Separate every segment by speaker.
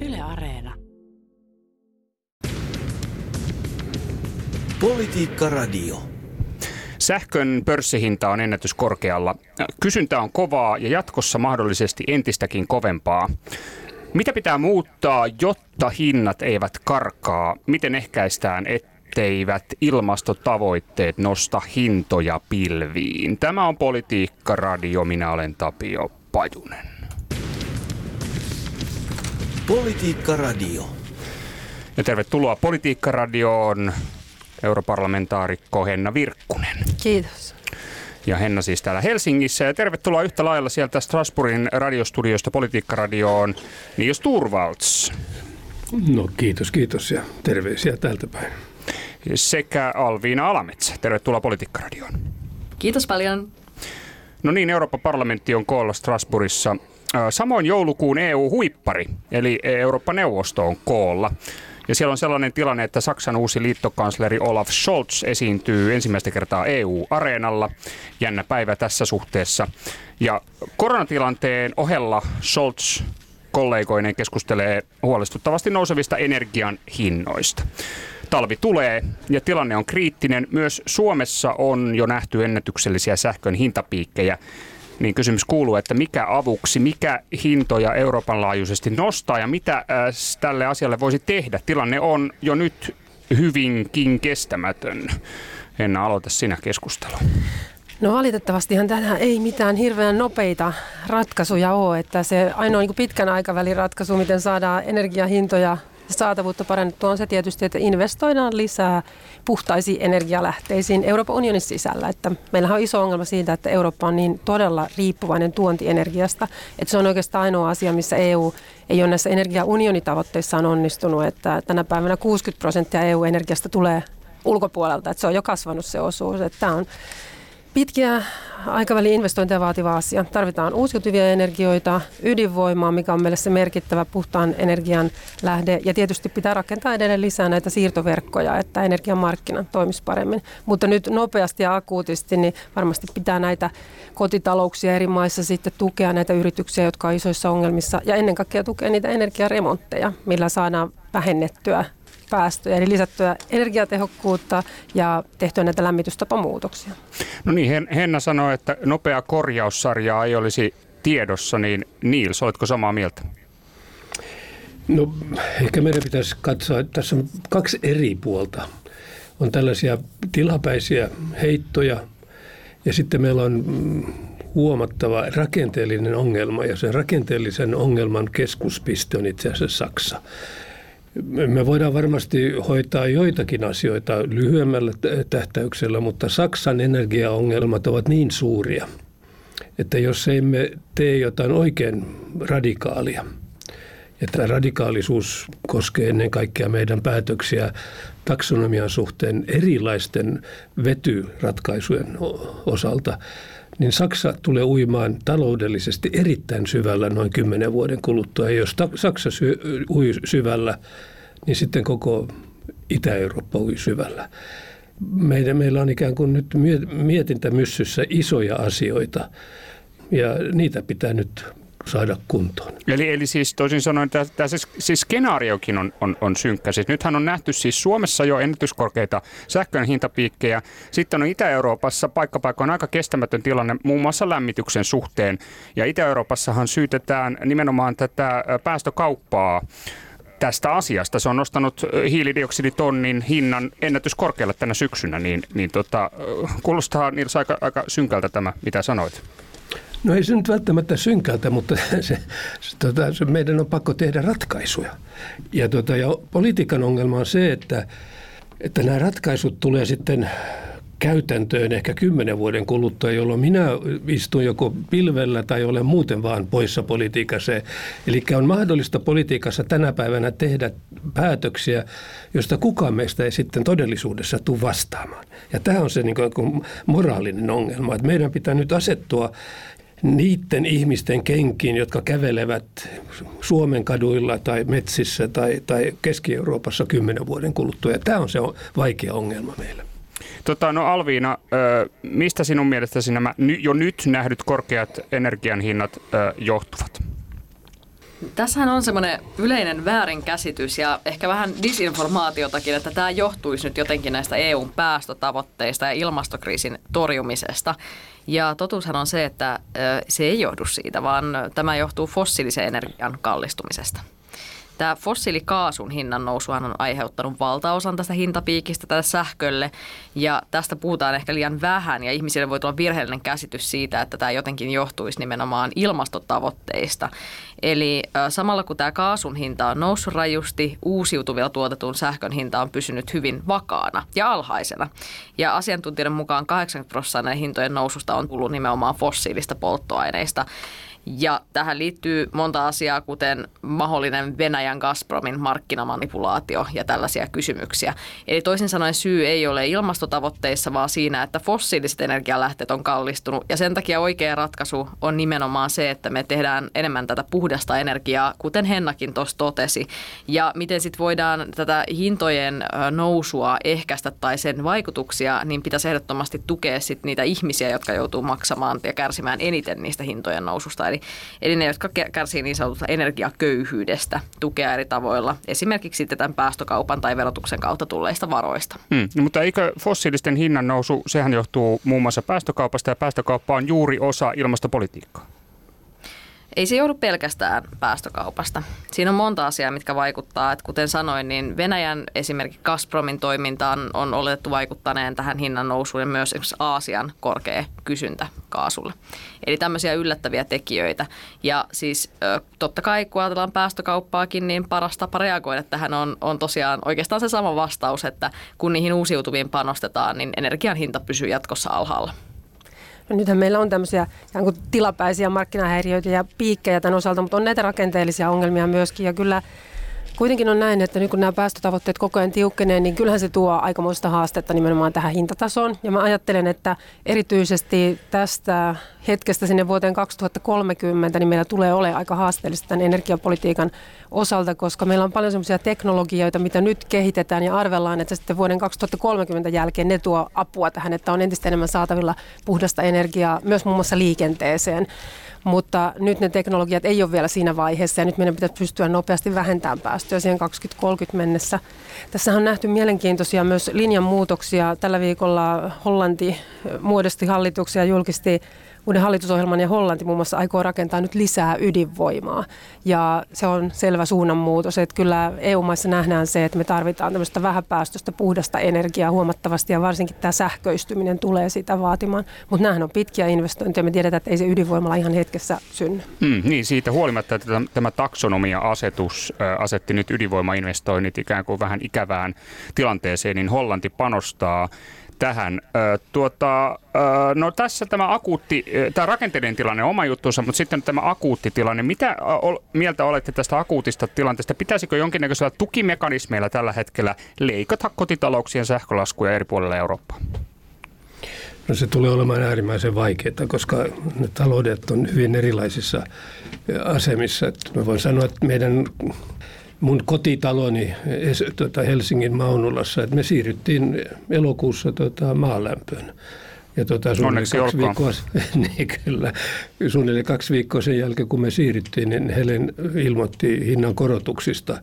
Speaker 1: Yle Areena.
Speaker 2: Politiikka Radio.
Speaker 3: Sähkön pörssihinta on ennätyskorkealla. Kysyntä on kovaa ja jatkossa mahdollisesti entistäkin kovempaa. Mitä pitää muuttaa, jotta hinnat eivät karkaa? Miten ehkäistään, etteivät ilmastotavoitteet nosta hintoja pilviin? Tämä on Politiikka Radio. Minä olen Tapio Pajunen.
Speaker 2: Politiikka Radio.
Speaker 3: Ja tervetuloa Politiikka Radioon europarlamentaarikko Henna Virkkunen.
Speaker 4: Kiitos.
Speaker 3: Ja Henna siis täällä Helsingissä. Ja tervetuloa yhtä lailla sieltä Strasbourgin radiostudiosta Politiikka-radioon, niin jos Turvalds.
Speaker 5: No kiitos, kiitos ja terveisiä täältä päin.
Speaker 3: Sekä Alviina Alametsä. Tervetuloa Politiikka-radioon.
Speaker 6: Kiitos paljon.
Speaker 3: No niin, Euroopan parlamentti on koolla Strasbourgissa. Samoin joulukuun EU-huippari, eli Eurooppa-neuvosto on koolla. Ja siellä on sellainen tilanne, että Saksan uusi liittokansleri Olaf Scholz esiintyy ensimmäistä kertaa EU-areenalla. Jännä päivä tässä suhteessa. Ja koronatilanteen ohella Scholz kollegoinen keskustelee huolestuttavasti nousevista energian hinnoista. Talvi tulee ja tilanne on kriittinen. Myös Suomessa on jo nähty ennätyksellisiä sähkön hintapiikkejä niin kysymys kuuluu, että mikä avuksi, mikä hintoja Euroopan laajuisesti nostaa ja mitä äh, tälle asialle voisi tehdä? Tilanne on jo nyt hyvinkin kestämätön. Henna, aloita sinä keskustelu.
Speaker 4: No valitettavastihan tähän ei mitään hirveän nopeita ratkaisuja ole, että se ainoa niin pitkän aikavälin ratkaisu, miten saadaan energiahintoja saatavuutta parannettua on se tietysti, että investoidaan lisää puhtaisiin energialähteisiin Euroopan unionin sisällä. Että meillähän on iso ongelma siitä, että Eurooppa on niin todella riippuvainen tuontienergiasta, että se on oikeastaan ainoa asia, missä EU ei ole näissä energiaunionitavoitteissaan onnistunut, että tänä päivänä 60 prosenttia EU-energiasta tulee ulkopuolelta, että se on jo kasvanut se osuus. Että tämä on pitkiä aikavälin investointeja vaativa asia. Tarvitaan uusiutuvia energioita, ydinvoimaa, mikä on meille se merkittävä puhtaan energian lähde. Ja tietysti pitää rakentaa edelleen lisää näitä siirtoverkkoja, että energiamarkkina toimisi paremmin. Mutta nyt nopeasti ja akuutisti, niin varmasti pitää näitä kotitalouksia eri maissa sitten tukea näitä yrityksiä, jotka on isoissa ongelmissa. Ja ennen kaikkea tukea niitä energiaremontteja, millä saadaan vähennettyä päästöjä, eli lisättyä energiatehokkuutta ja tehtyä näitä lämmitystapamuutoksia.
Speaker 3: No niin, Henna sanoi, että nopea korjaussarja ei olisi tiedossa, niin Niils, oletko samaa mieltä?
Speaker 5: No ehkä meidän pitäisi katsoa, että tässä on kaksi eri puolta. On tällaisia tilapäisiä heittoja ja sitten meillä on huomattava rakenteellinen ongelma ja sen rakenteellisen ongelman keskuspiste on itse asiassa Saksa. Me voidaan varmasti hoitaa joitakin asioita lyhyemmällä tähtäyksellä, mutta Saksan energiaongelmat ovat niin suuria, että jos emme tee jotain oikein radikaalia, ja tämä radikaalisuus koskee ennen kaikkea meidän päätöksiä taksonomian suhteen erilaisten vetyratkaisujen osalta, niin Saksa tulee uimaan taloudellisesti erittäin syvällä noin kymmenen vuoden kuluttua. Ja jos Saksa sy- ui syvällä, niin sitten koko Itä-Eurooppa ui syvällä. Meidän, meillä on ikään kuin nyt mietintämyssyssä isoja asioita ja niitä pitää nyt saada kuntoon.
Speaker 3: Eli, eli siis toisin sanoen tämä, tämä siis, siis skenaariokin on, on, on synkkä. Siis nythän on nähty siis Suomessa jo ennätyskorkeita sähkön hintapiikkejä. Sitten on Itä-Euroopassa paikkapaikoin aika kestämätön tilanne muun muassa lämmityksen suhteen. Ja Itä-Euroopassahan syytetään nimenomaan tätä päästökauppaa tästä asiasta. Se on nostanut hiilidioksiditonnin hinnan ennätyskorkealle tänä syksynä, niin, niin tota, kuulostaa Nils aika, aika synkältä tämä, mitä sanoit.
Speaker 5: No ei se nyt välttämättä synkältä, mutta se, se, tota, se meidän on pakko tehdä ratkaisuja. Ja, tota, ja politiikan ongelma on se, että, että nämä ratkaisut tulee sitten käytäntöön ehkä kymmenen vuoden kuluttua, jolloin minä istun joko pilvellä tai olen muuten vaan poissa politiikassa. Eli on mahdollista politiikassa tänä päivänä tehdä päätöksiä, joista kukaan meistä ei sitten todellisuudessa tule vastaamaan. Ja tämä on se niin kuin moraalinen ongelma, että meidän pitää nyt asettua niiden ihmisten kenkiin, jotka kävelevät Suomen kaduilla tai metsissä tai, tai Keski-Euroopassa kymmenen vuoden kuluttua. Ja tämä on se vaikea ongelma meillä.
Speaker 3: Tota, no Alviina, mistä sinun mielestäsi nämä jo nyt nähdyt korkeat energian hinnat johtuvat?
Speaker 1: Tässähän on semmoinen yleinen väärinkäsitys ja ehkä vähän disinformaatiotakin, että tämä johtuisi nyt jotenkin näistä EUn päästötavoitteista ja ilmastokriisin torjumisesta. Ja totuushan on se, että se ei johdu siitä, vaan tämä johtuu fossiilisen energian kallistumisesta. Tämä fossiilikaasun hinnan nousuhan on aiheuttanut valtaosan tästä hintapiikistä tälle sähkölle ja tästä puhutaan ehkä liian vähän ja ihmisille voi tulla virheellinen käsitys siitä, että tämä jotenkin johtuisi nimenomaan ilmastotavoitteista. Eli samalla kun tämä kaasun hinta on noussut rajusti, uusiutuvilla tuotetun sähkön hinta on pysynyt hyvin vakaana ja alhaisena. Ja asiantuntijoiden mukaan 80 prosenttia hintojen noususta on tullut nimenomaan fossiilista polttoaineista. Ja tähän liittyy monta asiaa, kuten mahdollinen Venäjän Gazpromin markkinamanipulaatio ja tällaisia kysymyksiä. Eli toisin sanoen syy ei ole ilmastotavoitteissa, vaan siinä, että fossiiliset energialähteet on kallistunut. Ja sen takia oikea ratkaisu on nimenomaan se, että me tehdään enemmän tätä puhdasta energiaa, kuten Hennakin tuossa totesi. Ja miten sitten voidaan tätä hintojen nousua ehkäistä tai sen vaikutuksia, niin pitäisi ehdottomasti tukea sit niitä ihmisiä, jotka joutuu maksamaan ja kärsimään eniten niistä hintojen noususta Eli, eli ne, jotka kärsii niin sanotusta energiaköyhyydestä, tukea eri tavoilla, esimerkiksi tämän päästökaupan tai verotuksen kautta tulleista varoista.
Speaker 3: Hmm, no, mutta eikö fossiilisten hinnan nousu, sehän johtuu muun muassa päästökaupasta ja päästökauppa on juuri osa ilmastopolitiikkaa?
Speaker 1: Ei se joudu pelkästään päästökaupasta. Siinä on monta asiaa, mitkä vaikuttaa. Että kuten sanoin, niin Venäjän esimerkiksi Gazpromin toimintaan on oletettu vaikuttaneen tähän hinnan nousuun ja myös esimerkiksi Aasian korkea kysyntä kaasulle. Eli tämmöisiä yllättäviä tekijöitä. Ja siis totta kai, kun ajatellaan päästökauppaakin, niin paras tapa reagoida tähän on, on tosiaan oikeastaan se sama vastaus, että kun niihin uusiutuviin panostetaan, niin energian hinta pysyy jatkossa alhaalla.
Speaker 4: Nythän meillä on tämmöisiä kuin tilapäisiä markkinahäiriöitä ja piikkejä tämän osalta, mutta on näitä rakenteellisia ongelmia myöskin. Ja kyllä Kuitenkin on näin, että nyt kun nämä päästötavoitteet koko ajan tiukkenee, niin kyllähän se tuo aikamoista haastetta nimenomaan tähän hintatasoon. Ja mä ajattelen, että erityisesti tästä hetkestä sinne vuoteen 2030, niin meillä tulee olemaan aika haasteellista tämän energiapolitiikan osalta, koska meillä on paljon sellaisia teknologioita, mitä nyt kehitetään ja arvellaan, että sitten vuoden 2030 jälkeen ne tuo apua tähän, että on entistä enemmän saatavilla puhdasta energiaa myös muun muassa liikenteeseen mutta nyt ne teknologiat ei ole vielä siinä vaiheessa ja nyt meidän pitäisi pystyä nopeasti vähentämään päästöjä siihen 2030 mennessä. Tässä on nähty mielenkiintoisia myös linjanmuutoksia. Tällä viikolla Hollanti muodosti hallituksia ja julkisti uuden hallitusohjelman ja Hollanti muun muassa aikoo rakentaa nyt lisää ydinvoimaa. Ja se on selvä suunnanmuutos, että kyllä EU-maissa nähdään se, että me tarvitaan tämmöistä vähäpäästöistä puhdasta energiaa huomattavasti ja varsinkin tämä sähköistyminen tulee sitä vaatimaan. Mutta nämähän on pitkiä investointeja, me tiedetään, että ei se ydinvoimalla ihan hetkessä synny.
Speaker 3: Mm, niin, siitä huolimatta, että tämä taksonomia-asetus asetti nyt ydinvoimainvestoinnit ikään kuin vähän ikävään tilanteeseen, niin Hollanti panostaa tähän. Tuota, no tässä tämä akuutti, tämä rakenteiden tilanne oma juttuunsa, mutta sitten tämä akuutti tilanne. Mitä mieltä olette tästä akuutista tilanteesta? Pitäisikö jonkinnäköisellä tukimekanismeilla tällä hetkellä leikata kotitalouksien sähkölaskuja eri puolilla Eurooppaa?
Speaker 5: No se tulee olemaan äärimmäisen vaikeaa, koska ne taloudet on hyvin erilaisissa asemissa. Mä voin sanoa, että meidän mun kotitaloni tuota Helsingin Maunulassa, että me siirryttiin elokuussa tuota, maalämpöön.
Speaker 3: Ja tuota, Onneksi kaksi viikkoa,
Speaker 5: niin kyllä, suunnilleen kaksi viikkoa sen jälkeen, kun me siirryttiin, niin Helen ilmoitti hinnan korotuksista,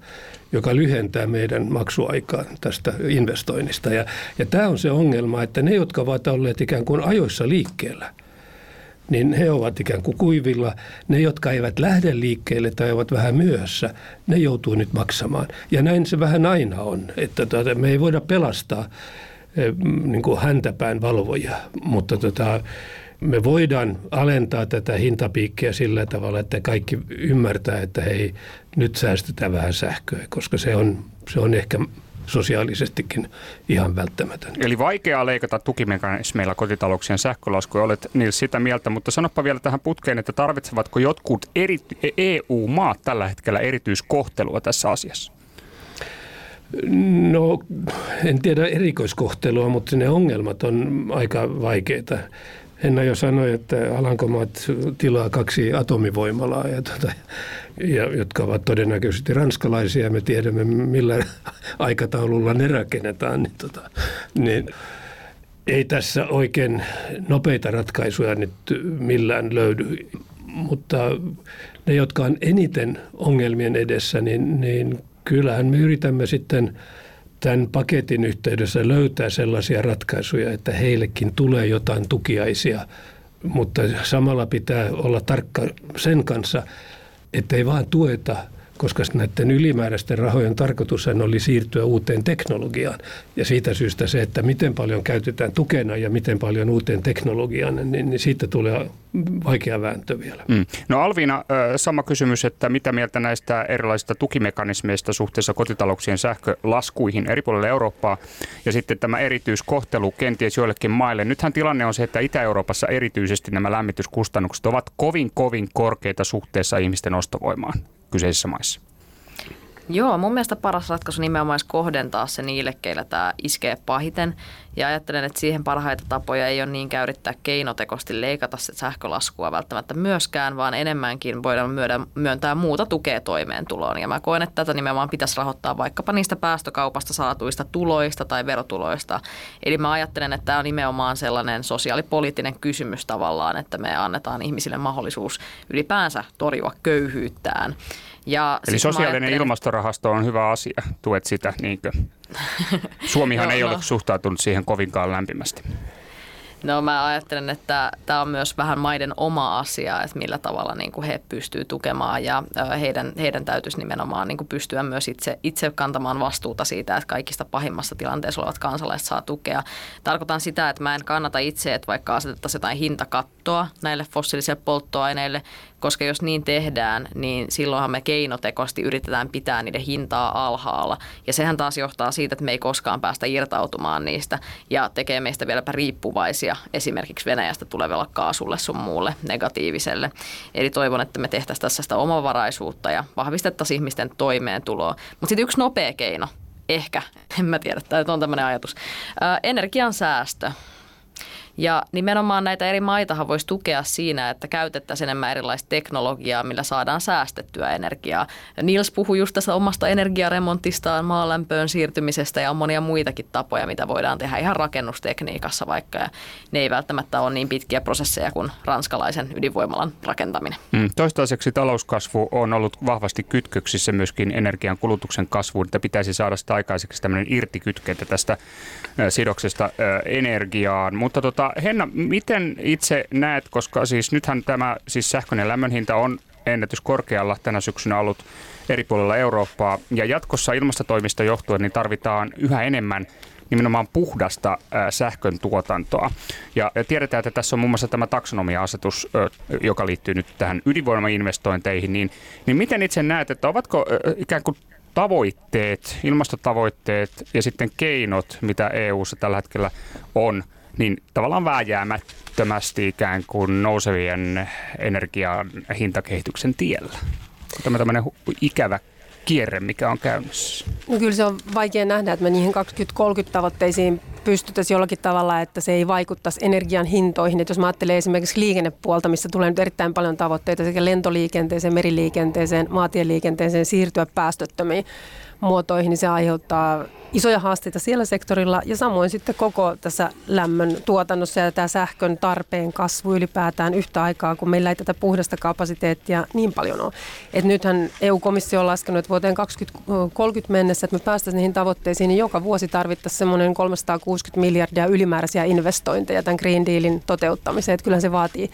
Speaker 5: joka lyhentää meidän maksuaikaa tästä investoinnista. Ja, ja tämä on se ongelma, että ne, jotka ovat olleet ikään kuin ajoissa liikkeellä – niin he ovat ikään kuin kuivilla. Ne, jotka eivät lähde liikkeelle tai ovat vähän myöhässä, ne joutuu nyt maksamaan. Ja näin se vähän aina on, että tuota, me ei voida pelastaa eh, niin kuin häntäpään valvoja, mutta tota, me voidaan alentaa tätä hintapiikkiä sillä tavalla, että kaikki ymmärtää, että hei, nyt säästetään vähän sähköä, koska se on, se on ehkä sosiaalisestikin ihan välttämätön.
Speaker 3: Eli vaikeaa leikata tukimekanismeilla kotitalouksien sähkölaskuja. Olet Nils sitä mieltä, mutta sanoppa vielä tähän putkeen, että tarvitsevatko jotkut eri, EU-maat tällä hetkellä erityiskohtelua tässä asiassa?
Speaker 5: No en tiedä erikoiskohtelua, mutta ne ongelmat on aika vaikeita. Henna jo sanoi, että Alankomaat tilaa kaksi atomivoimalaa, ja tuota, ja, jotka ovat todennäköisesti ranskalaisia. Me tiedämme, millä aikataululla ne rakennetaan. Niin, tuota, niin ei tässä oikein nopeita ratkaisuja nyt millään löydy. mutta ne, jotka on eniten ongelmien edessä, niin, niin kyllähän me yritämme sitten tämän paketin yhteydessä löytää sellaisia ratkaisuja, että heillekin tulee jotain tukiaisia, mutta samalla pitää olla tarkka sen kanssa, ettei vaan tueta – koska näiden ylimääräisten rahojen tarkoitus oli siirtyä uuteen teknologiaan. Ja siitä syystä se, että miten paljon käytetään tukena ja miten paljon uuteen teknologiaan, niin, niin siitä tulee vaikea vääntö vielä. Mm.
Speaker 3: No Alviina, sama kysymys, että mitä mieltä näistä erilaisista tukimekanismeista suhteessa kotitalouksien sähkölaskuihin eri puolille Eurooppaa ja sitten tämä erityiskohtelu kenties joillekin maille. Nythän tilanne on se, että Itä-Euroopassa erityisesti nämä lämmityskustannukset ovat kovin kovin korkeita suhteessa ihmisten ostovoimaan kyseisissä maissa?
Speaker 1: Joo, mun mielestä paras ratkaisu nimenomaan kohdentaa se niille, keillä tämä iskee pahiten. Ja ajattelen, että siihen parhaita tapoja ei ole niin yrittää keinotekosti leikata se sähkölaskua välttämättä myöskään, vaan enemmänkin voidaan myöntää muuta tukea toimeentuloon. Ja mä koen, että tätä nimenomaan pitäisi rahoittaa vaikkapa niistä päästökaupasta saatuista tuloista tai verotuloista. Eli mä ajattelen, että tämä on nimenomaan sellainen sosiaalipoliittinen kysymys tavallaan, että me annetaan ihmisille mahdollisuus ylipäänsä torjua köyhyyttään.
Speaker 3: Ja Eli sosiaalinen ilmastorahasto on hyvä asia, tuet sitä, niinkö? Suomihan no, ei no. ole suhtautunut siihen kovinkaan lämpimästi.
Speaker 1: No mä ajattelen, että tämä on myös vähän maiden oma asia, että millä tavalla niin kuin he pystyvät tukemaan ja heidän, heidän täytyisi nimenomaan niin kuin pystyä myös itse, itse kantamaan vastuuta siitä, että kaikista pahimmassa tilanteessa olevat kansalaiset saa tukea. Tarkoitan sitä, että mä en kannata itse, että vaikka asetettaisiin jotain hintakattoa näille fossiilisille polttoaineille, koska jos niin tehdään, niin silloinhan me keinotekoisesti yritetään pitää niiden hintaa alhaalla. Ja sehän taas johtaa siitä, että me ei koskaan päästä irtautumaan niistä ja tekee meistä vieläpä riippuvaisia esimerkiksi Venäjästä tulevalla kaasulle sun muulle negatiiviselle. Eli toivon, että me tehtäisiin tässä sitä omavaraisuutta ja vahvistettaisiin ihmisten toimeentuloa. Mutta sitten yksi nopea keino, ehkä, en mä tiedä, tämä on tämmöinen ajatus. Ää, energian säästö. Ja nimenomaan näitä eri maitahan voisi tukea siinä, että käytettäisiin enemmän erilaista teknologiaa, millä saadaan säästettyä energiaa. Nils puhui just tästä omasta energiaremontistaan, maalämpöön siirtymisestä ja on monia muitakin tapoja, mitä voidaan tehdä ihan rakennustekniikassa vaikka. Ja ne ei välttämättä ole niin pitkiä prosesseja kuin ranskalaisen ydinvoimalan rakentaminen.
Speaker 3: Mm, toistaiseksi talouskasvu on ollut vahvasti kytköksissä myöskin energian kulutuksen kasvuun, että pitäisi saada sitä aikaiseksi tämmöinen irtikytkentä tästä sidoksesta energiaan. Mutta tota, Henna, miten itse näet, koska siis nythän tämä siis sähköinen lämmön hinta on ennätyskorkealla tänä syksynä ollut eri puolilla Eurooppaa ja jatkossa ilmastotoimista johtuen niin tarvitaan yhä enemmän nimenomaan puhdasta sähkön tuotantoa. Ja tiedetään, että tässä on muun muassa tämä taksonomia-asetus, joka liittyy nyt tähän ydinvoimainvestointeihin, niin, niin miten itse näet, että ovatko ikään kuin tavoitteet, ilmastotavoitteet ja sitten keinot, mitä EU:ssa tällä hetkellä on – niin tavallaan vääjäämättömästi ikään kuin nousevien energian hintakehityksen tiellä. Tämä tämmöinen ikävä kierre, mikä on käynnissä?
Speaker 4: No kyllä se on vaikea nähdä, että me niihin 2030 tavoitteisiin pystyttäisiin jollakin tavalla, että se ei vaikuttaisi energian hintoihin. Että jos mä ajattelen esimerkiksi liikennepuolta, missä tulee nyt erittäin paljon tavoitteita sekä lentoliikenteeseen, meriliikenteeseen, maatieliikenteeseen siirtyä päästöttömiin muotoihin, niin se aiheuttaa isoja haasteita siellä sektorilla ja samoin sitten koko tässä lämmön tuotannossa ja tämä sähkön tarpeen kasvu ylipäätään yhtä aikaa, kun meillä ei tätä puhdasta kapasiteettia niin paljon ole. Et nythän EU-komissio on laskenut, että vuoteen 2030 mennessä, että me päästäisiin niihin tavoitteisiin, niin joka vuosi tarvittaisiin semmoinen 360 miljardia ylimääräisiä investointeja tämän Green Dealin toteuttamiseen. Että kyllähän se vaatii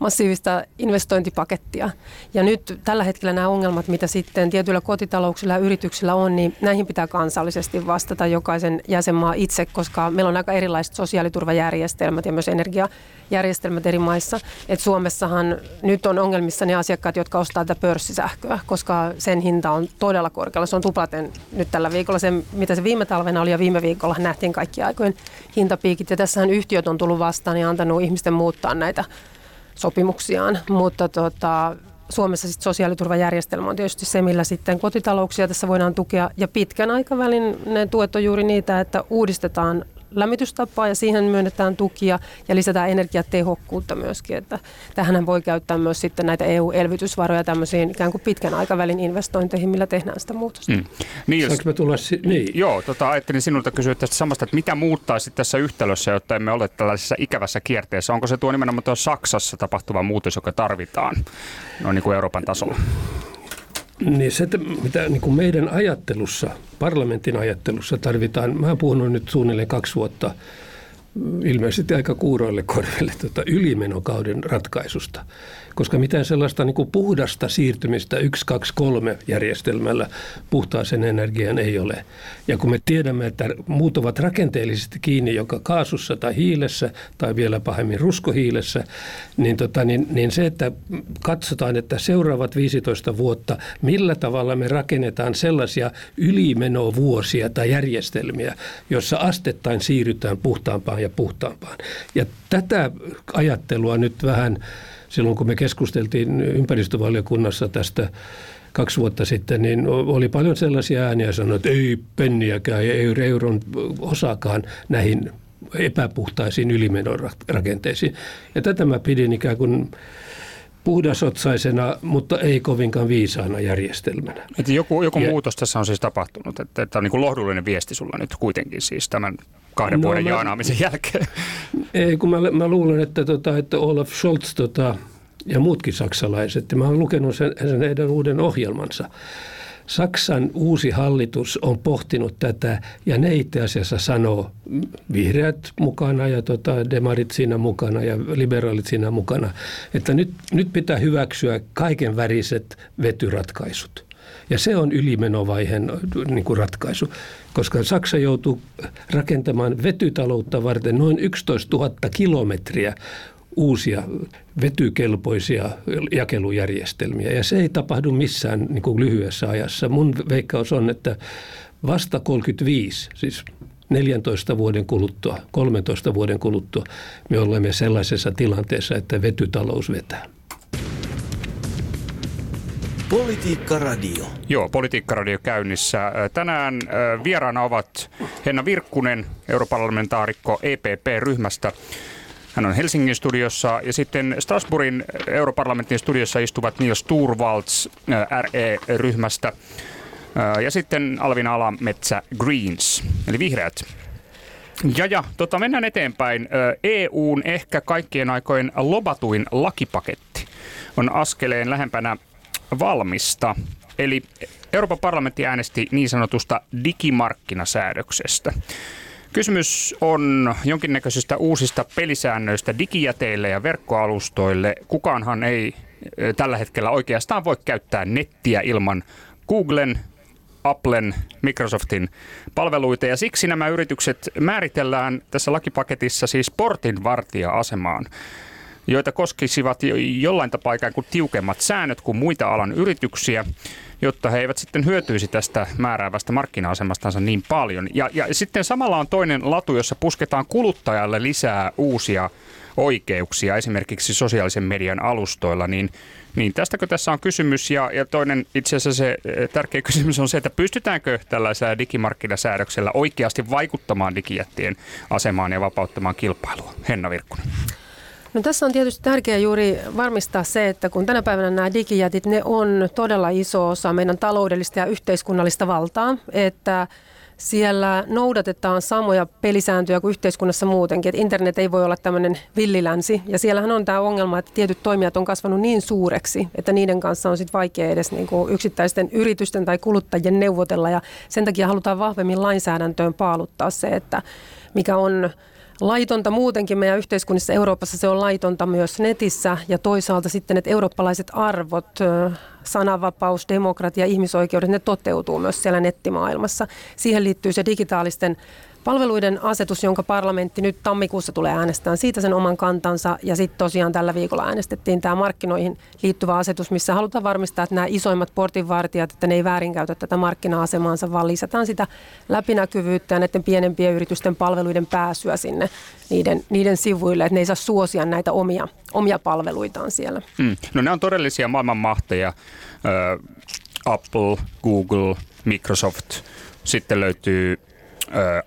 Speaker 4: massiivista investointipakettia. Ja nyt tällä hetkellä nämä ongelmat, mitä sitten tietyillä kotitalouksilla ja yrityksillä on, niin näihin pitää kansallisesti vastata jokaisen jäsenmaa itse, koska meillä on aika erilaiset sosiaaliturvajärjestelmät ja myös energiajärjestelmät eri maissa. Et Suomessahan nyt on ongelmissa ne asiakkaat, jotka ostaa tätä pörssisähköä, koska sen hinta on todella korkealla. Se on tuplaten nyt tällä viikolla se, mitä se viime talvena oli ja viime viikolla nähtiin kaikki aikojen hintapiikit. Ja tässähän yhtiöt on tullut vastaan ja antanut ihmisten muuttaa näitä sopimuksiaan, mutta tota, Suomessa sit sosiaaliturvajärjestelmä on tietysti se, millä sitten kotitalouksia tässä voidaan tukea. Ja pitkän aikavälin ne tuet on juuri niitä, että uudistetaan lämmitystapaa ja siihen myönnetään tukia ja lisätään energiatehokkuutta myöskin. Että tähän voi käyttää myös sitten näitä EU-elvytysvaroja tämmöisiin ikään kuin pitkän aikavälin investointeihin, millä tehdään sitä muutosta. Mm.
Speaker 5: Niils, Saanko tulla si- niin.
Speaker 3: Joo, tota, ajattelin sinulta kysyä tästä samasta, että mitä muuttaisi tässä yhtälössä, jotta emme ole tällaisessa ikävässä kierteessä? Onko se tuo nimenomaan tuo Saksassa tapahtuva muutos, joka tarvitaan no, niin kuin Euroopan tasolla?
Speaker 5: Niin se, mitä niin kuin meidän ajattelussa, parlamentin ajattelussa tarvitaan, mä oon puhunut nyt suunnilleen kaksi vuotta ilmeisesti aika kuuroille korville tuota ylimenokauden ratkaisusta koska mitään sellaista niin kuin puhdasta siirtymistä 1, 2, 3 järjestelmällä puhtaaseen energiaan ei ole. Ja kun me tiedämme, että muut ovat rakenteellisesti kiinni joka kaasussa tai hiilessä tai vielä pahemmin ruskohiilessä, niin, tota, niin, niin se, että katsotaan, että seuraavat 15 vuotta, millä tavalla me rakennetaan sellaisia ylimenovuosia tai järjestelmiä, jossa astettain siirrytään puhtaampaan ja puhtaampaan. Ja tätä ajattelua nyt vähän silloin kun me keskusteltiin ympäristövaliokunnassa tästä kaksi vuotta sitten, niin oli paljon sellaisia ääniä sanoa, että ei penniäkään ei euron osakaan näihin epäpuhtaisiin ylimenorakenteisiin. Ja tätä mä pidin ikään kuin puhdasotsaisena, mutta ei kovinkaan viisaana järjestelmänä.
Speaker 3: Että joku joku ja, muutos tässä on siis tapahtunut, että, että on niin kuin lohdullinen viesti sulla nyt kuitenkin siis tämän kahden no, vuoden mä, jaanaamisen jälkeen.
Speaker 5: Ei, kun mä, mä luulen, että, tota, että Olaf Scholz tota, ja muutkin saksalaiset, ja mä olen lukenut sen, sen heidän uuden ohjelmansa, Saksan uusi hallitus on pohtinut tätä ja ne itse asiassa sanoo, vihreät mukana ja tota, demarit siinä mukana ja liberaalit siinä mukana, että nyt, nyt pitää hyväksyä kaiken väriset vetyratkaisut. Ja se on ylimenovaiheen niin kuin ratkaisu, koska Saksa joutuu rakentamaan vetytaloutta varten noin 11 000 kilometriä uusia vetykelpoisia jakelujärjestelmiä. Ja se ei tapahdu missään niin kuin lyhyessä ajassa. Mun veikkaus on, että vasta 35, siis 14 vuoden kuluttua, 13 vuoden kuluttua, me olemme sellaisessa tilanteessa, että vetytalous vetää.
Speaker 2: Politiikka Radio.
Speaker 3: Joo, Politiikka Radio käynnissä. Tänään vieraana ovat Henna Virkkunen, europarlamentaarikko EPP-ryhmästä. Hän on Helsingin studiossa ja sitten Strasbourgin europarlamentin studiossa istuvat Niels Turvalds RE-ryhmästä ja sitten Alvin Alametsä Greens, eli vihreät. Ja, ja tota, mennään eteenpäin. EUn ehkä kaikkien aikojen lobatuin lakipaketti on askeleen lähempänä valmista. Eli Euroopan parlamentti äänesti niin sanotusta digimarkkinasäädöksestä. Kysymys on jonkinnäköisistä uusista pelisäännöistä digijäteille ja verkkoalustoille. Kukaanhan ei tällä hetkellä oikeastaan voi käyttää nettiä ilman Googlen, Applen, Microsoftin palveluita ja siksi nämä yritykset määritellään tässä lakipaketissa siis portinvartija-asemaan joita koskisivat jollain tapaa ikään kuin tiukemmat säännöt kuin muita alan yrityksiä, jotta he eivät sitten hyötyisi tästä määräävästä markkina-asemastansa niin paljon. Ja, ja sitten samalla on toinen latu, jossa pusketaan kuluttajalle lisää uusia oikeuksia, esimerkiksi sosiaalisen median alustoilla, niin, niin tästäkö tässä on kysymys? Ja, ja toinen itse asiassa se eh, tärkeä kysymys on se, että pystytäänkö tällaisella digimarkkinasäädöksellä oikeasti vaikuttamaan digijättien asemaan ja vapauttamaan kilpailua? Henna Virkkunen.
Speaker 4: No tässä on tietysti tärkeää juuri varmistaa se, että kun tänä päivänä nämä digijätit, ne on todella iso osa meidän taloudellista ja yhteiskunnallista valtaa, että siellä noudatetaan samoja pelisääntöjä kuin yhteiskunnassa muutenkin, että internet ei voi olla tämmöinen villilänsi. Ja siellähän on tämä ongelma, että tietyt toimijat on kasvanut niin suureksi, että niiden kanssa on sitten vaikea edes niin kuin yksittäisten yritysten tai kuluttajien neuvotella. Ja sen takia halutaan vahvemmin lainsäädäntöön paaluttaa se, että mikä on laitonta muutenkin meidän yhteiskunnissa Euroopassa se on laitonta myös netissä ja toisaalta sitten, että eurooppalaiset arvot, sananvapaus, demokratia, ihmisoikeudet, ne toteutuu myös siellä nettimaailmassa. Siihen liittyy se digitaalisten palveluiden asetus, jonka parlamentti nyt tammikuussa tulee äänestämään siitä sen oman kantansa. Ja sitten tosiaan tällä viikolla äänestettiin tämä markkinoihin liittyvä asetus, missä halutaan varmistaa, että nämä isoimmat portinvartijat, että ne ei väärinkäytä tätä markkina-asemaansa, vaan lisätään sitä läpinäkyvyyttä ja näiden pienempien yritysten palveluiden pääsyä sinne niiden, niiden sivuille, että ne ei saa suosia näitä omia, omia palveluitaan siellä.
Speaker 3: Mm. No ne on todellisia maailmanmahteja. Apple, Google, Microsoft. Sitten löytyy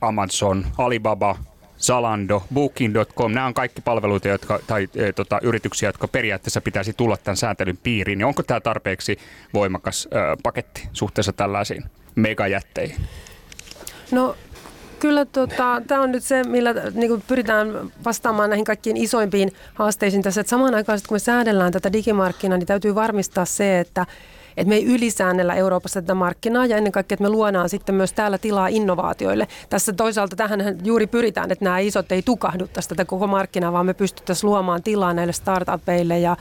Speaker 3: Amazon, Alibaba, Zalando, Booking.com, nämä on kaikki palveluita jotka, tai e, tota, yrityksiä, jotka periaatteessa pitäisi tulla tämän sääntelyn piiriin. Niin onko tämä tarpeeksi voimakas ö, paketti suhteessa tällaisiin megajätteihin?
Speaker 4: No kyllä tota, tämä on nyt se, millä niin pyritään vastaamaan näihin kaikkiin isoimpiin haasteisiin tässä. Että samaan aikaan, kun me säädellään tätä digimarkkinaa, niin täytyy varmistaa se, että että me ei ylisäännellä Euroopassa tätä markkinaa ja ennen kaikkea, että me luodaan sitten myös täällä tilaa innovaatioille. Tässä toisaalta tähän juuri pyritään, että nämä isot ei tukahdu tästä koko markkinaa, vaan me pystyttäisiin luomaan tilaa näille startupeille ja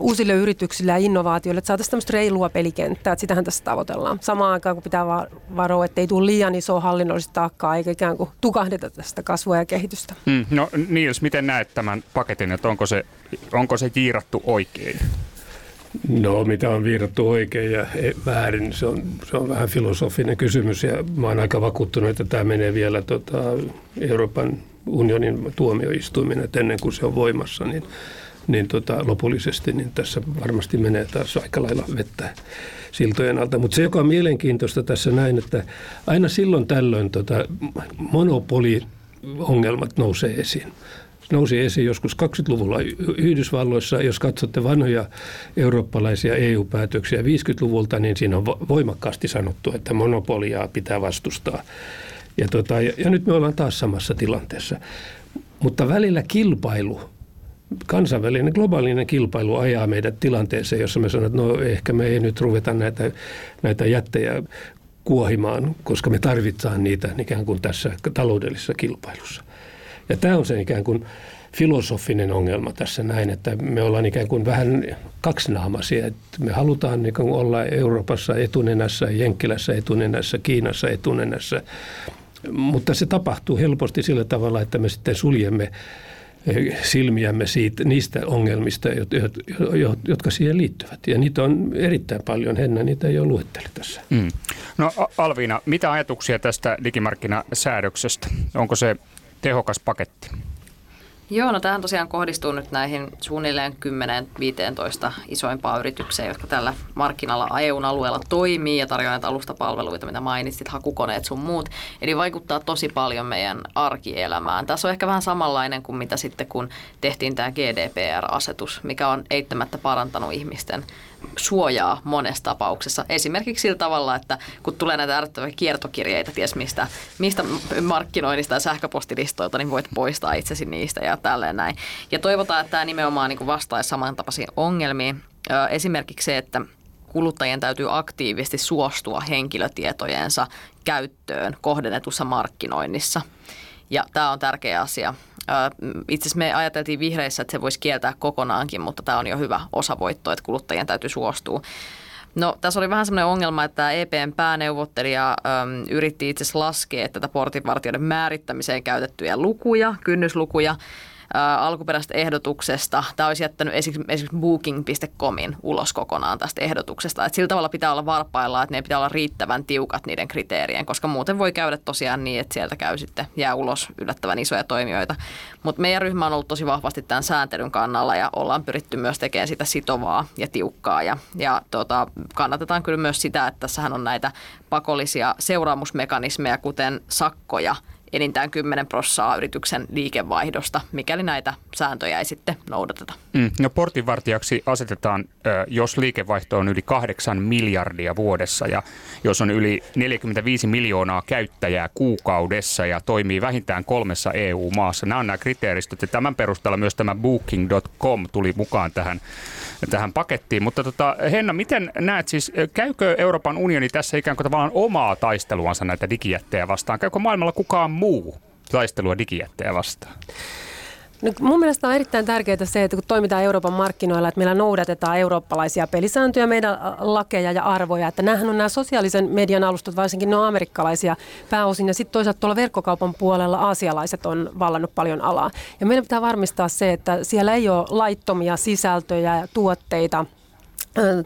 Speaker 4: uusille yrityksille ja innovaatioille, että saataisiin tämmöistä reilua pelikenttää, että sitähän tässä tavoitellaan. Samaan aikaan kun pitää varoa, että ei tule liian iso hallinnollista taakkaa eikä ikään kuin tukahdeta tästä kasvua ja kehitystä.
Speaker 3: Mm, no Niels, miten näet tämän paketin, että onko se, onko se jiirattu oikein?
Speaker 5: No, mitä on viirattu oikein ja e- väärin, se on, se on vähän filosofinen kysymys ja mä oon aika vakuuttunut, että tämä menee vielä tota, Euroopan unionin tuomioistuimen, että ennen kuin se on voimassa, niin, niin tota, lopullisesti, niin tässä varmasti menee taas aika lailla vettä siltojen alta. Mutta se, joka on mielenkiintoista tässä näin, että aina silloin tällöin tota, monopoliongelmat nousee esiin nousi esiin joskus 20-luvulla Yhdysvalloissa. Jos katsotte vanhoja eurooppalaisia EU-päätöksiä 50-luvulta, niin siinä on voimakkaasti sanottu, että monopoliaa pitää vastustaa. Ja, tota, ja, ja nyt me ollaan taas samassa tilanteessa. Mutta välillä kilpailu, kansainvälinen globaalinen kilpailu ajaa meidät tilanteeseen, jossa me sanomme, että no ehkä me ei nyt ruveta näitä, näitä jättejä kuohimaan, koska me tarvitaan niitä ikään kuin tässä taloudellisessa kilpailussa. Ja tämä on se ikään kuin filosofinen ongelma tässä näin, että me ollaan ikään kuin vähän kaksinaamaisia. Että me halutaan niin kuin olla Euroopassa etunenässä, Jenkkilässä etunenässä, Kiinassa etunenässä, mutta se tapahtuu helposti sillä tavalla, että me sitten suljemme eh, silmiämme siitä, niistä ongelmista, jotka siihen liittyvät. Ja niitä on erittäin paljon. Henna niitä ei ole luettele tässä. Mm.
Speaker 3: No Alviina, mitä ajatuksia tästä digimarkkinasäädöksestä? Onko se tehokas paketti?
Speaker 1: Joo, no tähän tosiaan kohdistuu nyt näihin suunnilleen 10-15 isoimpaa yritykseen, jotka tällä markkinalla EUn alueella toimii ja tarjoavat alustapalveluita, mitä mainitsit, hakukoneet sun muut. Eli vaikuttaa tosi paljon meidän arkielämään. Tässä on ehkä vähän samanlainen kuin mitä sitten, kun tehtiin tämä GDPR-asetus, mikä on eittämättä parantanut ihmisten suojaa monessa tapauksessa. Esimerkiksi sillä tavalla, että kun tulee näitä äärettömiä kiertokirjeitä, ties mistä, mistä markkinoinnista ja sähköpostilistoilta, niin voit poistaa itsesi niistä ja tälleen näin. Ja toivotaan, että tämä nimenomaan niin vastaisi samantapaisiin ongelmiin. Esimerkiksi se, että kuluttajien täytyy aktiivisesti suostua henkilötietojensa käyttöön kohdennetussa markkinoinnissa. Ja tämä on tärkeä asia. Itse asiassa me ajateltiin vihreissä, että se voisi kieltää kokonaankin, mutta tämä on jo hyvä osavoitto, että kuluttajien täytyy suostua. No tässä oli vähän semmoinen ongelma, että EPn pääneuvottelija äm, yritti itse asiassa laskea tätä portinvartijoiden määrittämiseen käytettyjä lukuja, kynnyslukuja alkuperäisestä ehdotuksesta. Tämä olisi jättänyt esimerkiksi booking.comin ulos kokonaan tästä ehdotuksesta. Et sillä tavalla pitää olla varpailla, että ne pitää olla riittävän tiukat niiden kriteerien, koska muuten voi käydä tosiaan niin, että sieltä käy sitten, jää ulos yllättävän isoja toimijoita. Mutta meidän ryhmä on ollut tosi vahvasti tämän sääntelyn kannalla ja ollaan pyritty myös tekemään sitä sitovaa ja tiukkaa. Ja, ja tota, kannatetaan kyllä myös sitä, että tässähän on näitä pakollisia seuraamusmekanismeja, kuten sakkoja – enintään 10 prossaa yrityksen liikevaihdosta, mikäli näitä sääntöjä ei sitten noudateta.
Speaker 3: Mm, no portinvartijaksi asetetaan, jos liikevaihto on yli 8 miljardia vuodessa ja jos on yli 45 miljoonaa käyttäjää kuukaudessa ja toimii vähintään kolmessa EU-maassa. Nämä on nämä kriteeristöt ja tämän perusteella myös tämä booking.com tuli mukaan tähän tähän pakettiin. Mutta tota, Henna, miten näet siis, käykö Euroopan unioni tässä ikään kuin tavallaan omaa taisteluansa näitä digijättejä vastaan? Käykö maailmalla kukaan muu taistelua digijättejä vastaan?
Speaker 4: No, mun mielestä on erittäin tärkeää se, että kun toimitaan Euroopan markkinoilla, että meillä noudatetaan eurooppalaisia pelisääntöjä, meidän lakeja ja arvoja. Että nämähän on nämä sosiaalisen median alustat, varsinkin ne on amerikkalaisia pääosin. Ja sitten toisaalta tuolla verkkokaupan puolella aasialaiset on vallannut paljon alaa. Ja meidän pitää varmistaa se, että siellä ei ole laittomia sisältöjä ja tuotteita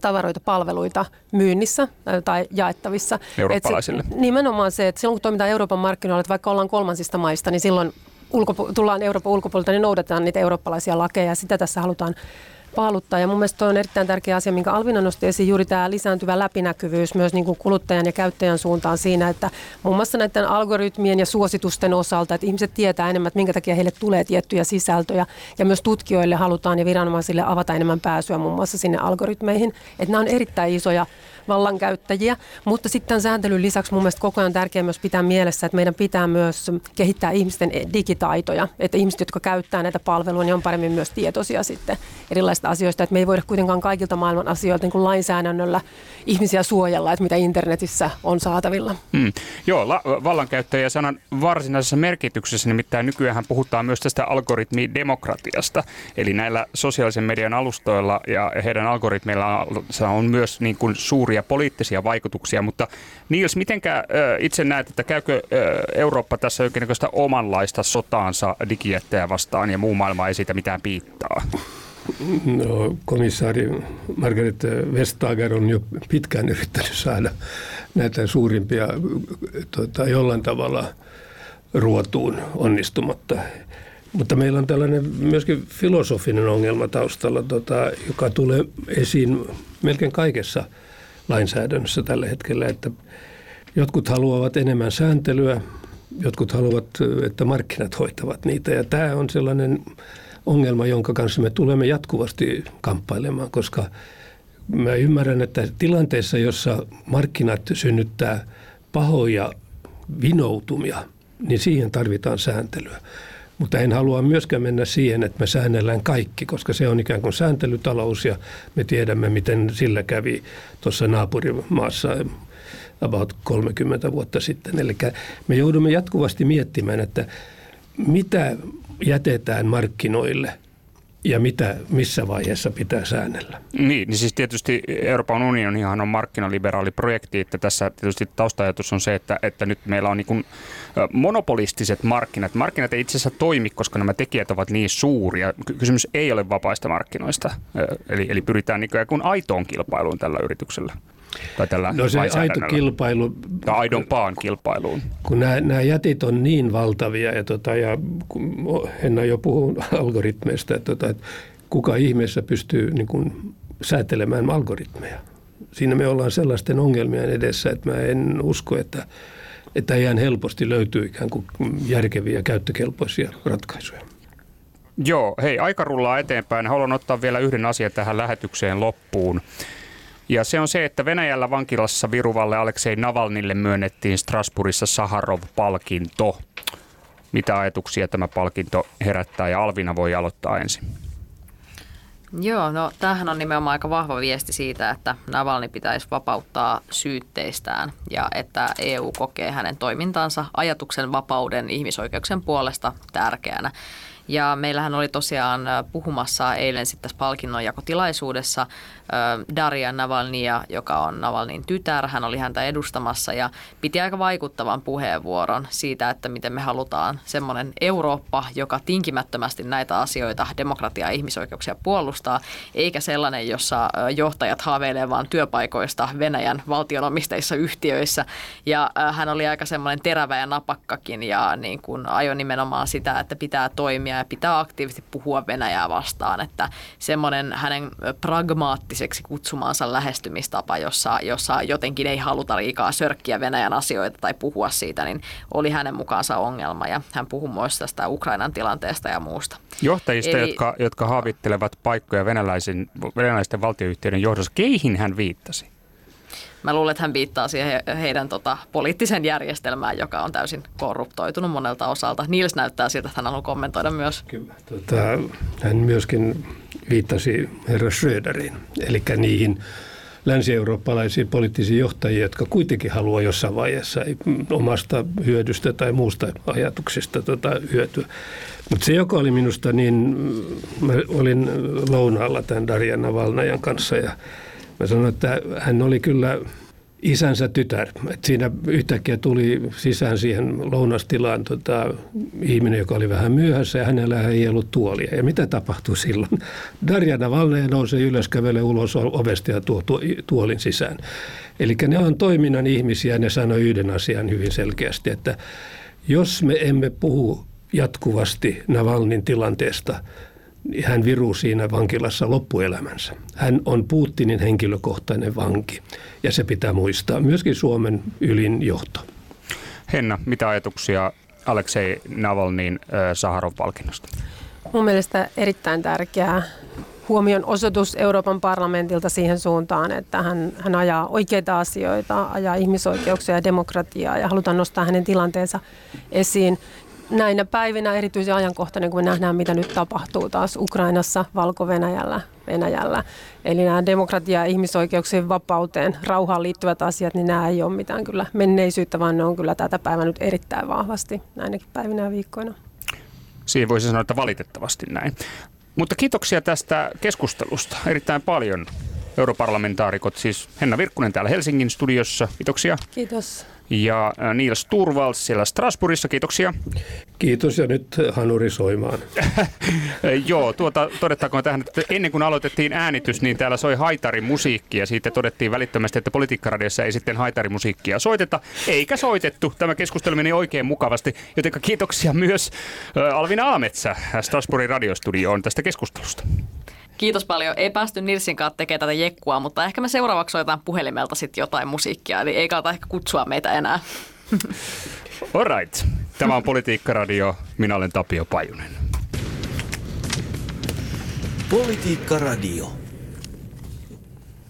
Speaker 4: tavaroita, palveluita myynnissä tai jaettavissa.
Speaker 3: Eurooppalaisille.
Speaker 4: Et se, nimenomaan se, että silloin kun toimitaan Euroopan markkinoilla, että vaikka ollaan kolmansista maista, niin silloin ulkopu- tullaan Euroopan ulkopuolelta, niin noudatetaan niitä eurooppalaisia lakeja. Sitä tässä halutaan paaluttaa. Ja mun mielestä toi on erittäin tärkeä asia, minkä Alvina nosti esiin, juuri tämä lisääntyvä läpinäkyvyys myös niin kuin kuluttajan ja käyttäjän suuntaan siinä, että muun muassa näiden algoritmien ja suositusten osalta, että ihmiset tietää enemmän, että minkä takia heille tulee tiettyjä sisältöjä. Ja myös tutkijoille halutaan ja viranomaisille avata enemmän pääsyä muun muassa sinne algoritmeihin. Että nämä on erittäin isoja vallankäyttäjiä. Mutta sitten tämän sääntelyn lisäksi mun mielestä koko ajan tärkeää myös pitää mielessä, että meidän pitää myös kehittää ihmisten digitaitoja. Että ihmiset, jotka käyttää näitä palveluja, niin on paremmin myös tietoisia sitten erilaisista asioista. Että me ei voida kuitenkaan kaikilta maailman asioilta niin kuin lainsäädännöllä ihmisiä suojella, että mitä internetissä on saatavilla.
Speaker 3: Hmm. Joo, la- vallankäyttäjä sanan varsinaisessa merkityksessä nimittäin nykyään puhutaan myös tästä algoritmidemokratiasta. Eli näillä sosiaalisen median alustoilla ja heidän algoritmeilla on myös niin kuin suuria suuria poliittisia vaikutuksia, mutta Niils, mitenkä itse näet, että käykö Eurooppa tässä jonkinlaista omanlaista sotaansa digijättejä vastaan ja muu maailma ei siitä mitään piittaa?
Speaker 5: No, komissaari Margaret Vestager on jo pitkään yrittänyt saada näitä suurimpia tuota, jollain tavalla ruotuun onnistumatta. Mutta meillä on tällainen myöskin filosofinen ongelma taustalla, tota, joka tulee esiin melkein kaikessa – lainsäädännössä tällä hetkellä, että jotkut haluavat enemmän sääntelyä, jotkut haluavat, että markkinat hoitavat niitä. Ja tämä on sellainen ongelma, jonka kanssa me tulemme jatkuvasti kamppailemaan, koska mä ymmärrän, että tilanteessa, jossa markkinat synnyttää pahoja vinoutumia, niin siihen tarvitaan sääntelyä. Mutta en halua myöskään mennä siihen, että me säännellään kaikki, koska se on ikään kuin sääntelytalous ja me tiedämme, miten sillä kävi tuossa naapurimaassa about 30 vuotta sitten. Eli me joudumme jatkuvasti miettimään, että mitä jätetään markkinoille – ja mitä, missä vaiheessa pitää säännellä.
Speaker 3: Niin, niin siis tietysti Euroopan unionihan on markkinaliberaali projekti, että tässä tietysti taustajatus on se, että, että nyt meillä on niin monopolistiset markkinat. Markkinat ei itse asiassa toimi, koska nämä tekijät ovat niin suuria. Kysymys ei ole vapaista markkinoista, eli, eli pyritään niin kuin aitoon kilpailuun tällä yrityksellä.
Speaker 5: Tai tällä no se aito kilpailu.
Speaker 3: Tai aidompaan kilpailuun.
Speaker 5: Kun nämä, nämä jätit on niin valtavia, ja, tota, ja en jo puhunut algoritmeista, että, tota, että kuka ihmeessä pystyy niin kuin, säätelemään algoritmeja. Siinä me ollaan sellaisten ongelmien edessä, että mä en usko, että, että ihan helposti löytyy ikään kuin järkeviä käyttökelpoisia ratkaisuja.
Speaker 3: Joo, hei, aika rullaa eteenpäin. Haluan ottaa vielä yhden asian tähän lähetykseen loppuun. Ja se on se, että Venäjällä vankilassa viruvalle Aleksei Navalnille myönnettiin Strasbourgissa Saharov-palkinto. Mitä ajatuksia tämä palkinto herättää ja Alvina voi aloittaa ensin.
Speaker 1: Joo, no tämähän on nimenomaan aika vahva viesti siitä, että Navalni pitäisi vapauttaa syytteistään ja että EU kokee hänen toimintansa ajatuksen vapauden ihmisoikeuksien puolesta tärkeänä. Ja meillähän oli tosiaan puhumassa eilen sitten tässä palkinnonjakotilaisuudessa Daria Navalnia, joka on Navalnin tytär. Hän oli häntä edustamassa ja piti aika vaikuttavan puheenvuoron siitä, että miten me halutaan semmoinen Eurooppa, joka tinkimättömästi näitä asioita, demokratiaa ja ihmisoikeuksia puolustaa, eikä sellainen, jossa johtajat haaveilee vain työpaikoista Venäjän valtionomisteissa yhtiöissä. Ja hän oli aika semmoinen terävä ja napakkakin ja niin kuin ajoi nimenomaan sitä, että pitää toimia ja pitää aktiivisesti puhua Venäjää vastaan, että semmoinen hänen pragmaattiseksi kutsumaansa lähestymistapa, jossa, jossa jotenkin ei haluta liikaa sörkkiä Venäjän asioita tai puhua siitä, niin oli hänen mukaansa ongelma ja hän puhui myös tästä Ukrainan tilanteesta ja muusta.
Speaker 3: Johtajista, Eli, jotka, jotka haavittelevat paikkoja venäläisen, venäläisten valtioyhtiöiden johdossa, keihin hän viittasi?
Speaker 1: Mä luulen, että hän viittaa siihen heidän tota, poliittisen järjestelmään, joka on täysin korruptoitunut monelta osalta. Niils näyttää siltä, että hän haluaa kommentoida myös.
Speaker 5: Kyllä, tota, hän myöskin viittasi herra Schröderiin, eli niihin länsi-eurooppalaisiin poliittisiin johtajia, jotka kuitenkin haluaa jossain vaiheessa omasta hyödystä tai muusta ajatuksista tota, hyötyä. Mutta se, joka oli minusta niin, mä olin lounaalla tämän Darjan Navalnajan kanssa ja Mä sanoin, että hän oli kyllä isänsä tytär. Et siinä yhtäkkiä tuli sisään siihen lounastilaan tota, ihminen, joka oli vähän myöhässä ja hänellä ei ollut tuolia. Ja mitä tapahtui silloin? Darjana Valneja nousee ylös, kävelee ulos ovesta ja tuo tuolin sisään. Eli ne on toiminnan ihmisiä ja ne sanoi yhden asian hyvin selkeästi, että jos me emme puhu jatkuvasti Navalnin tilanteesta – hän viruu siinä vankilassa loppuelämänsä. Hän on Putinin henkilökohtainen vanki ja se pitää muistaa. Myöskin Suomen ylin johto.
Speaker 3: Henna, mitä ajatuksia Aleksei Navalnin Saharov-palkinnosta?
Speaker 4: Mun mielestä erittäin tärkeää huomion osoitus Euroopan parlamentilta siihen suuntaan, että hän, hän ajaa oikeita asioita, ajaa ihmisoikeuksia ja demokratiaa ja halutaan nostaa hänen tilanteensa esiin näinä päivinä erityisen ajankohtainen, kun me nähdään, mitä nyt tapahtuu taas Ukrainassa, Valko-Venäjällä, Venäjällä. Eli nämä demokratia- ja ihmisoikeuksien vapauteen, rauhaan liittyvät asiat, niin nämä ei ole mitään kyllä menneisyyttä, vaan ne on kyllä tätä päivää nyt erittäin vahvasti näinäkin päivinä ja viikkoina.
Speaker 3: Siihen voisi sanoa, että valitettavasti näin. Mutta kiitoksia tästä keskustelusta erittäin paljon. Europarlamentaarikot, siis Henna Virkkunen täällä Helsingin studiossa. Kiitoksia.
Speaker 4: Kiitos
Speaker 3: ja Niels Turvals siellä Strasbourgissa. Kiitoksia.
Speaker 5: Kiitos ja nyt Hanuri soimaan.
Speaker 3: Joo, tuota, todettakoon tähän, että ennen kuin aloitettiin äänitys, niin täällä soi haitarimusiikki ja siitä todettiin välittömästi, että politiikkaradiossa ei sitten haitarimusiikkia soiteta, eikä soitettu. Tämä keskustelu meni oikein mukavasti, joten kiitoksia myös Alvina Aametsä Strasbourgin radiostudioon tästä keskustelusta.
Speaker 1: Kiitos paljon. Ei päästy Nilsin kanssa tekemään tätä jekkua, mutta ehkä me seuraavaksi soitetaan puhelimelta sitten jotain musiikkia, eli ei kannata ehkä kutsua meitä enää.
Speaker 3: Alright. Tämä on Politiikka-radio. Minä olen Tapio Pajunen.
Speaker 2: Politiikka-radio.